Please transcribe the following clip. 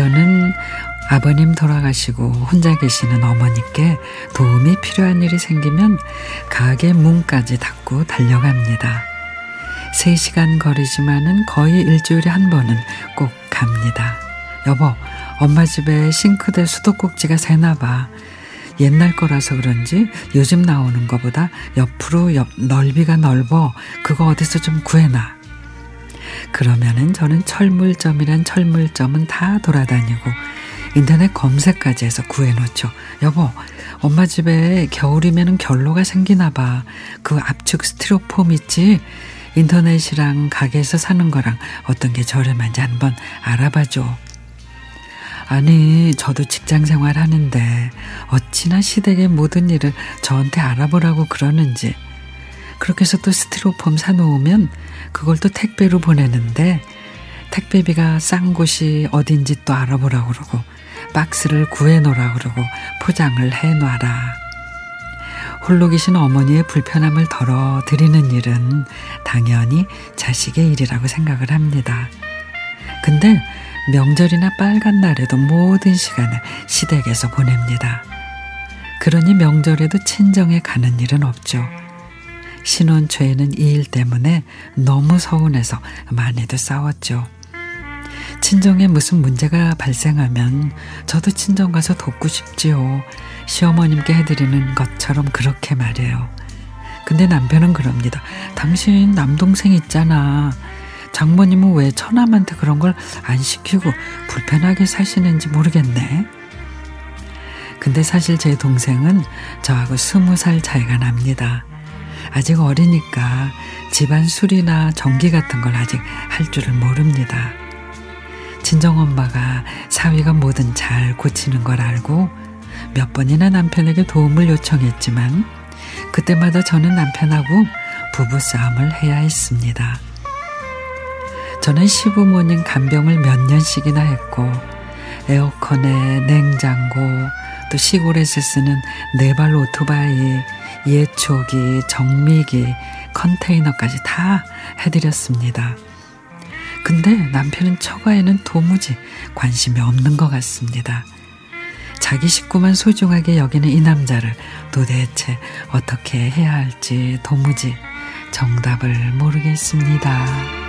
남편은 아버님 돌아가시고 혼자 계시는 어머니께 도움이 필요한 일이 생기면 가게 문까지 닫고 달려갑니다. 3시간 거리지만은 거의 일주일에 한 번은 꼭 갑니다. 여보, 엄마 집에 싱크대 수도꼭지가 새나 봐. 옛날 거라서 그런지 요즘 나오는 거보다 옆으로 옆 넓이가 넓어 그거 어디서 좀 구해놔. 그러면은 저는 철물점이란 철물점은 다 돌아다니고 인터넷 검색까지 해서 구해놓죠. 여보, 엄마 집에 겨울이면 결로가 생기나 봐. 그 압축 스티로폼 있지? 인터넷이랑 가게에서 사는 거랑 어떤 게 저렴한지 한번 알아봐줘. 아니, 저도 직장 생활 하는데 어찌나 시댁의 모든 일을 저한테 알아보라고 그러는지. 그렇게 해서 또 스티로폼 사놓으면 그걸 또 택배로 보내는데 택배비가 싼 곳이 어딘지 또 알아보라고 그러고 박스를 구해놓으라 그러고 포장을 해놔라. 홀로 계신 어머니의 불편함을 덜어 드리는 일은 당연히 자식의 일이라고 생각을 합니다. 근데 명절이나 빨간 날에도 모든 시간을 시댁에서 보냅니다. 그러니 명절에도 친정에 가는 일은 없죠. 신혼 초에는 이 일 때문에 너무 서운해서 많이도 싸웠죠. 친정에 무슨 문제가 발생하면 저도 친정 가서 돕고 싶지요. 시어머님께 해드리는 것처럼 그렇게 말해요. 근데 남편은 그럽니다. 당신 남동생 있잖아. 장모님은 왜 처남한테 그런 걸 안 시키고 불편하게 사시는지 모르겠네. 근데 사실 제 동생은 저하고 스무 살 차이가 납니다. 아직 어리니까 집안 술이나 전기 같은 걸 아직 할 줄을 모릅니다. 친정엄마가 사위가 뭐든 잘 고치는 걸 알고 몇 번이나 남편에게 도움을 요청했지만 그때마다 저는 남편하고 부부싸움을 해야 했습니다. 저는 시부모님 간병을 몇 년씩이나 했고 에어컨에 냉장고 또 시골에서 쓰는 네발 오토바이 예초기 정미기 컨테이너까지 다 해드렸습니다. 근데 남편은 처가에는 도무지 관심이 없는 것 같습니다. 자기 식구만 소중하게 여기는 이 남자를 도대체 어떻게 해야 할지 도무지 정답을 모르겠습니다.